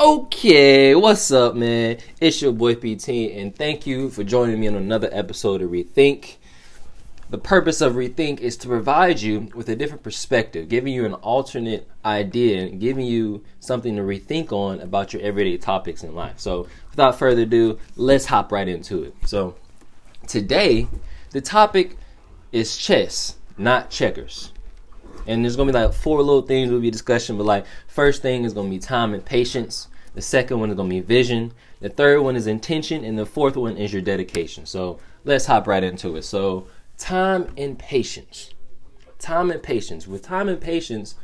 Okay, what's up, man? It's your boy PT, and thank you for joining me on another episode of Rethink. The purpose of Rethink is to provide you with a different perspective, giving you an alternate idea, and giving you something to rethink on about your everyday topics in life. So, without further ado, let's hop right into it. So, today, the topic is chess, not checkers. And there's gonna be like four little things we'll be discussing, but like first thing is gonna be time and patience. The second one is to be vision. The third one is intention. And the fourth one is your dedication. So let's hop right into it. So, time and patience. Time and patience. With time and patience,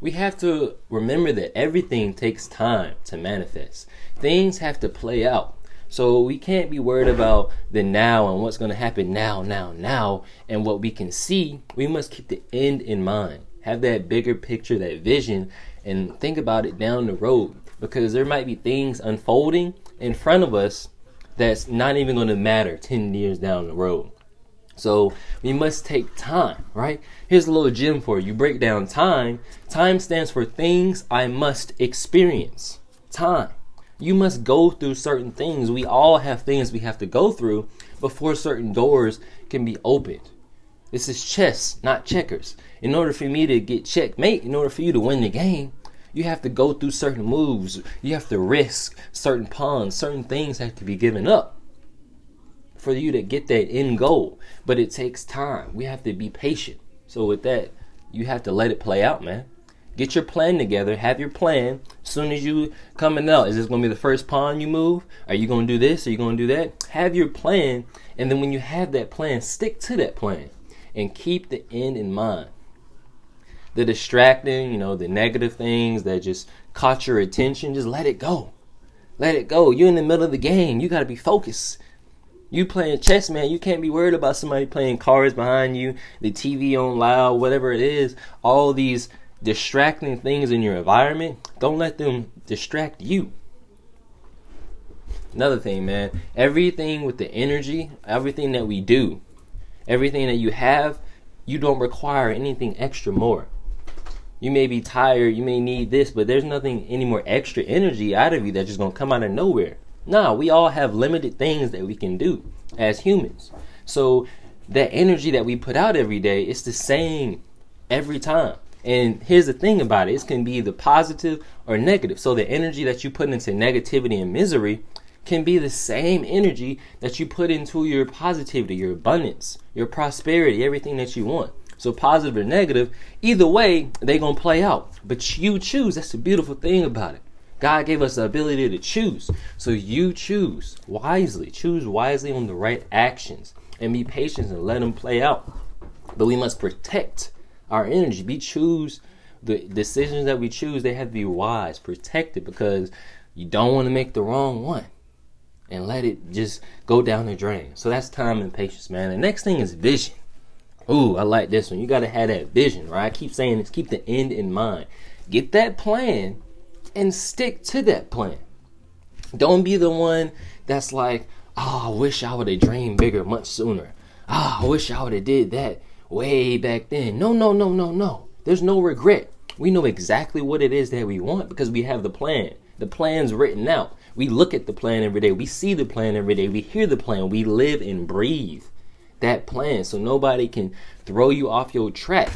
we have to remember that everything takes time to manifest. Things have to play out. So we can't be worried about the now and what's going to happen now, now, now, and what we can see. We must keep the end in mind. Have that bigger picture, that vision, and think about it down the road because there might be things unfolding in front of us that's not even going to matter 10 years down the road. So we must take time, right? Here's a little gem for you. You break down time. Time stands for things I must experience. Time. You must go through certain things. We all have things we have to go through before certain doors can be opened. This is chess, not checkers. In order for me to get checkmate, in order for you to win the game, you have to go through certain moves. You have to risk certain pawns. Certain things have to be given up for you to get that end goal. But it takes time. We have to be patient. So with that, you have to let it play out, man. Get your plan together. Have your plan. As soon as you coming out, is this going to be the first pawn you move? Are you going to do this? Are you going to do that? Have your plan, and then when you have that plan, stick to that plan and keep the end in mind the distracting, you know, the negative things that just caught your attention, just let it go. Let it go. You're in the middle of the game. You got to be focused. You playing chess, man. You can't be worried about somebody playing cards behind you, the TV on loud, whatever it is. All these distracting things in your environment, don't let them distract you. Another thing, man, everything with the energy, everything that we do, everything that you have, you don't require anything extra more you may be tired, you may need this, but there's nothing any more extra energy out of you that's just gonna come out of nowhere. Nah, we all have limited things that we can do as humans. So that energy that we put out every day, it's the same every time. And here's the thing about it, it can be either positive or negative. So the energy that you put into negativity and misery can be the same energy that you put into your positivity, your abundance, your prosperity, everything that you want. So positive or negative, either way, they're gonna play out. But you choose. That's the beautiful thing about it. God gave us the ability to choose. So you choose wisely. Choose wisely on the right actions and be patient and let them play out. But we must protect our energy. We choose the decisions that we choose, they have to be wise, protected because you don't want to make the wrong one and let it just go down the drain. So that's time and patience, man. The next thing is vision. Ooh, I like this one. You got to have that vision, right? I keep saying this, keep the end in mind. Get that plan and stick to that plan. Don't be the one that's like, oh, I wish I would have dreamed bigger much sooner. Ah, oh, I wish I would have did that way back then. No, no, no, no, no. There's no regret. We know exactly what it is that we want because we have the plan. The plan's written out. We look at the plan every day. We see the plan every day. We hear the plan. We live and breathe that plan so nobody can throw you off your track.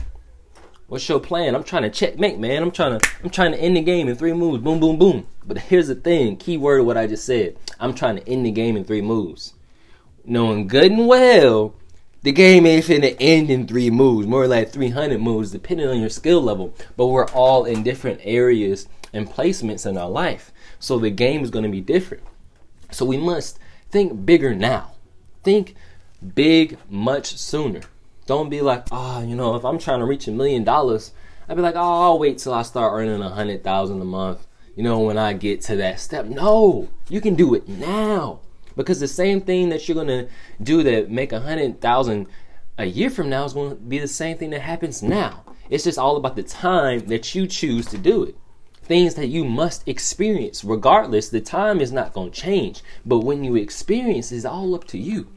What's your plan? I'm trying to checkmate, man. I'm trying to I'm trying to end the game in three moves. Boom, boom, boom. But here's the thing, key word of what I just said. I'm trying to end the game in three moves. Knowing good and well, the game ain't finna end in three moves, more like 300 moves, depending on your skill level. But we're all in different areas and placements in our life. So the game is gonna be different. So we must think bigger now. Think big much sooner. Don't be like, oh, you know, if I'm trying to reach a million dollars, I'd be like, oh, I'll wait till I start earning a hundred thousand a month. You know, when I get to that step. No, you can do it now because the same thing that you're gonna do to make a hundred thousand a year from now is going to be the same thing that happens now. It's just all about the time that you choose to do it. Things that you must experience. Regardless, the time is not going to change. But when you experience, it's all up to you.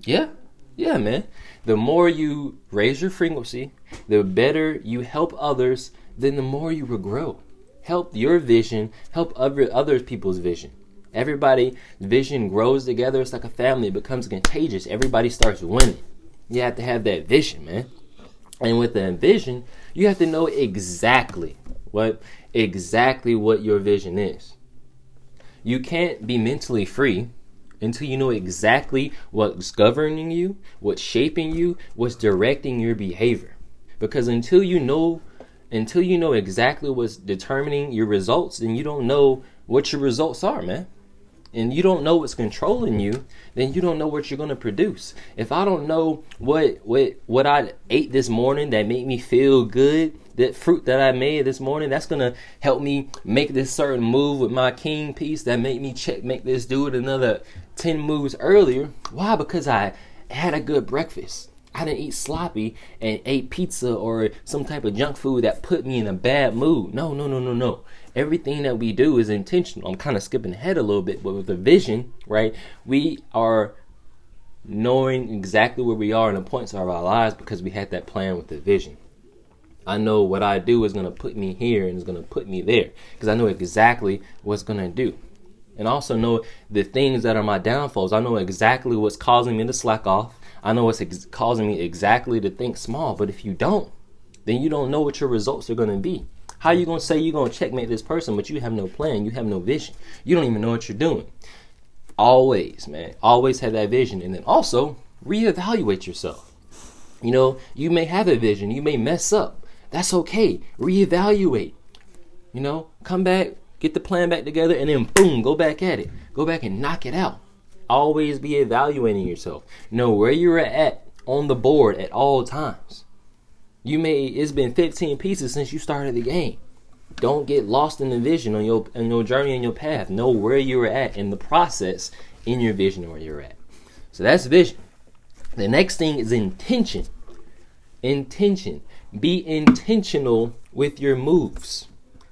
Yeah, yeah, man. The more you raise your frequency, the better you help others, then the more you will grow. help your vision help other other people's vision. Everybody vision grows together. It's like a family. It becomes contagious. Everybody starts winning. You have to have that vision, man. And with that vision, you have to know exactly what exactly what your vision is. You can't be mentally free until you know exactly what's governing you, what's shaping you, what's directing your behavior. Because until you know until you know exactly what's determining your results, then you don't know what your results are, man and you don't know what's controlling you, then you don't know what you're to produce. If I don't know what what what I ate this morning that made me feel good, that fruit that I made this morning, that's to help me make this certain move with my king piece that made me check make this dude another 10 moves earlier. Why? Because I had a good breakfast. I didn't eat sloppy and ate pizza or some type of junk food that put me in a bad mood. No, no, no, no, no everything that we do is intentional. I'm kind of skipping ahead a little bit, but with the vision, right, we are knowing exactly where we are in the points of our lives because we had that plan with the vision. I know what I do is going to put me here and is going to put me there because I know exactly what's going to do. And also know the things that are my downfalls. I know exactly what's causing me to slack off. I know what's ex- causing me exactly to think small. But if you don't, then you don't know what your results are going to be. How you gonna say you're gonna checkmate this person, but you have no plan, you have no vision, you don't even know what you're doing. Always, man, always have that vision, and then also reevaluate yourself. You know, you may have a vision, you may mess up. That's okay. Reevaluate. You know, come back, get the plan back together, and then boom, go back at it. Go back and knock it out. Always be evaluating yourself. Know where you're at on the board at all times. You may it's been 15 pieces since you started the game. Don't get lost in the vision on your on your journey and your path. Know where you're at in the process in your vision where you're at. So that's vision. The next thing is intention. Intention. Be intentional with your moves.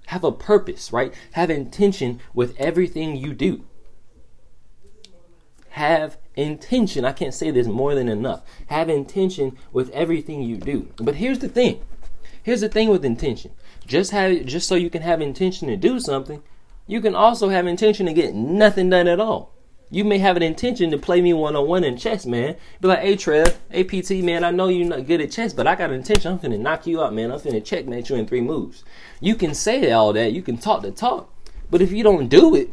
Have a purpose, right? Have intention with everything you do. Have intention. I can't say this more than enough. Have intention with everything you do. But here's the thing. Here's the thing with intention. Just have just so you can have intention to do something, you can also have intention to get nothing done at all. You may have an intention to play me one on one in chess, man. Be like, hey Trev, APT, man, I know you're not good at chess, but I got an intention. I'm finna knock you out, man. I'm finna checkmate you in three moves. You can say all that, you can talk the talk, but if you don't do it,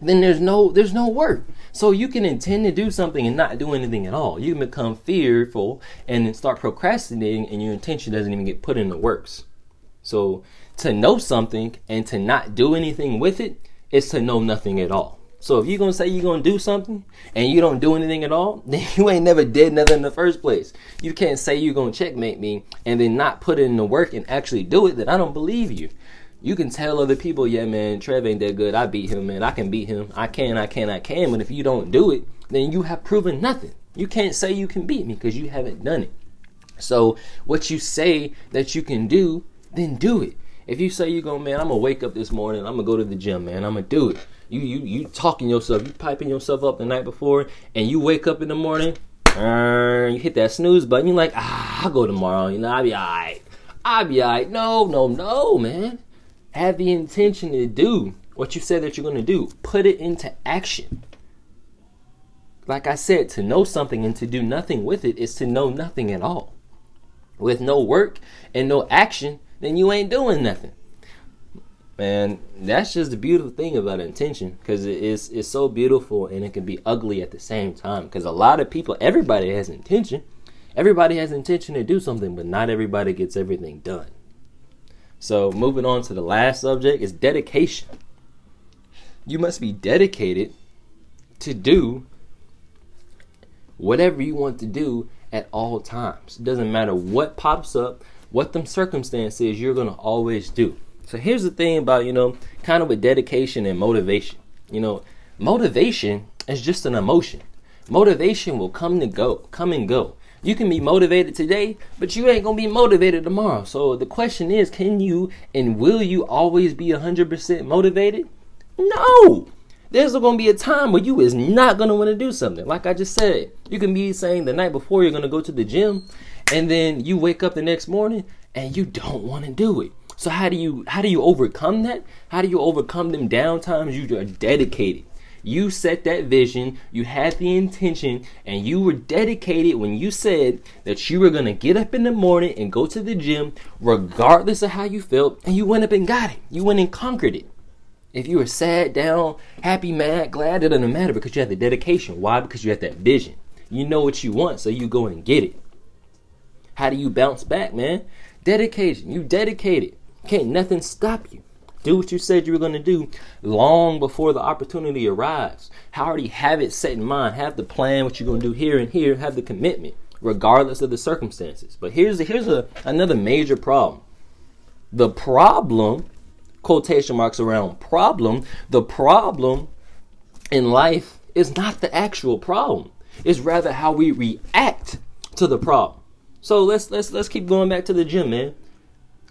then there's no there's no work. So you can intend to do something and not do anything at all. You can become fearful and start procrastinating, and your intention doesn't even get put in the works. So to know something and to not do anything with it is to know nothing at all. So if you're gonna say you're gonna do something and you don't do anything at all, then you ain't never did nothing in the first place. You can't say you're gonna checkmate me and then not put in the work and actually do it, then I don't believe you you can tell other people, yeah, man, Trev ain't that good. I beat him, man. I can beat him. I can, I can, I can. But if you don't do it, then you have proven nothing. You can't say you can beat me because you haven't done it. So what you say that you can do, then do it. If you say you're gonna, man, I'm gonna wake up this morning, I'm gonna go to the gym, man, I'm gonna do it. You you you talking yourself, you piping yourself up the night before, and you wake up in the morning, you hit that snooze button, you're like, ah, I'll go tomorrow, you know, I'll be alright. I'll be alright. No, no, no, man have the intention to do what you said that you're to do. Put it into action. Like I said, to know something and to do nothing with it is to know nothing at all. With no work and no action, then you ain't doing nothing. Man, that's just the beautiful thing about intention because it is it's so beautiful and it can be ugly at the same time. Because a lot of people, everybody has intention, everybody has intention to do something, but not everybody gets everything done. So, moving on to the last subject is dedication. You must be dedicated to do whatever you want to do at all times. It doesn't matter what pops up, what them circumstances you're going to always do. So here's the thing about, you know, kind of with dedication and motivation. You know, motivation is just an emotion. Motivation will come and go, come and go. You can be motivated today, but you ain't gonna be motivated tomorrow. So the question is, can you and will you always be 100% motivated? No. There's gonna be a time where you is not gonna want to do something. Like I just said, you can be saying the night before you're gonna go to the gym, and then you wake up the next morning and you don't want to do it. So how do you how do you overcome that? How do you overcome them down times? You are dedicated. You set that vision, you had the intention, and you were dedicated when you said that you were to get up in the morning and go to the gym, regardless of how you felt, and you went up and got it. You went and conquered it. If you were sad, down, happy, mad, glad, it doesn't matter because you had the dedication. Why? Because you had that vision. You know what you want, so you go and get it. How do you bounce back, man? Dedication. You dedicated. Can't nothing stop you. Do what you said you were going to do long before the opportunity arrives. How already have it set in mind. Have the plan, what you're going to do here and here. Have the commitment, regardless of the circumstances. But here's here's a, another major problem. The problem, quotation marks around problem, the problem in life is not the actual problem. It's rather how we react to the problem. So let's let's let's keep going back to the gym, man.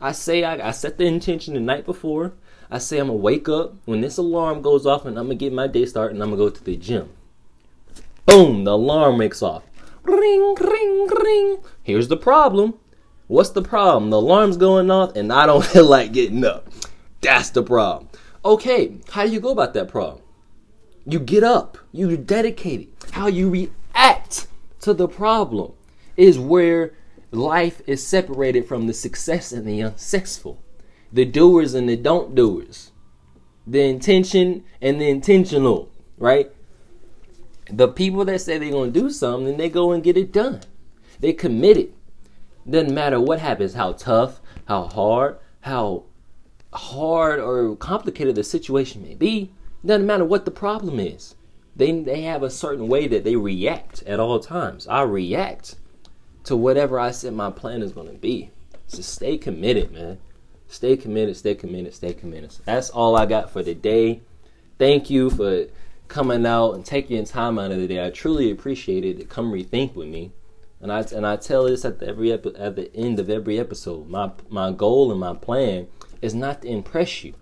I say I, I set the intention the night before. I say I'm gonna wake up when this alarm goes off and I'm gonna get my day started and I'm gonna go to the gym. Boom, the alarm wakes off. Ring, ring, ring. Here's the problem. What's the problem? The alarm's going off and I don't feel like getting up. That's the problem. Okay, how do you go about that problem? You get up, you dedicate it. How you react to the problem is where life is separated from the success and the unsuccessful the doers and the don't doers, the intention and the intentional, right? The people that say they're going to do something, they go and get it done. They committed. Doesn't matter what happens, how tough, how hard, how hard or complicated the situation may be. Doesn't matter what the problem is. They they have a certain way that they react at all times. I react to whatever I said my plan is going to be. So stay committed, man. Stay committed, stay committed, stay committed. That's all I got for today. Thank you for coming out and taking time out of the day. I truly appreciate it. Come rethink with me. And I and I tell this at the every epi- at the end of every episode. My my goal and my plan is not to impress you.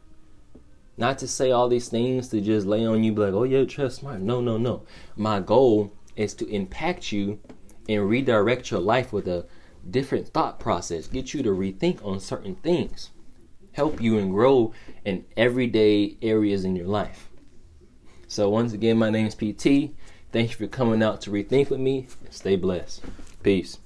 Not to say all these things to just lay on you, be like, oh yeah, trust smart. No, no, no. My goal is to impact you and redirect your life with a different thought process, get you to rethink on certain things help you and grow in everyday areas in your life. So, once again, my name is PT. Thank you for coming out to rethink with me. Stay blessed. Peace.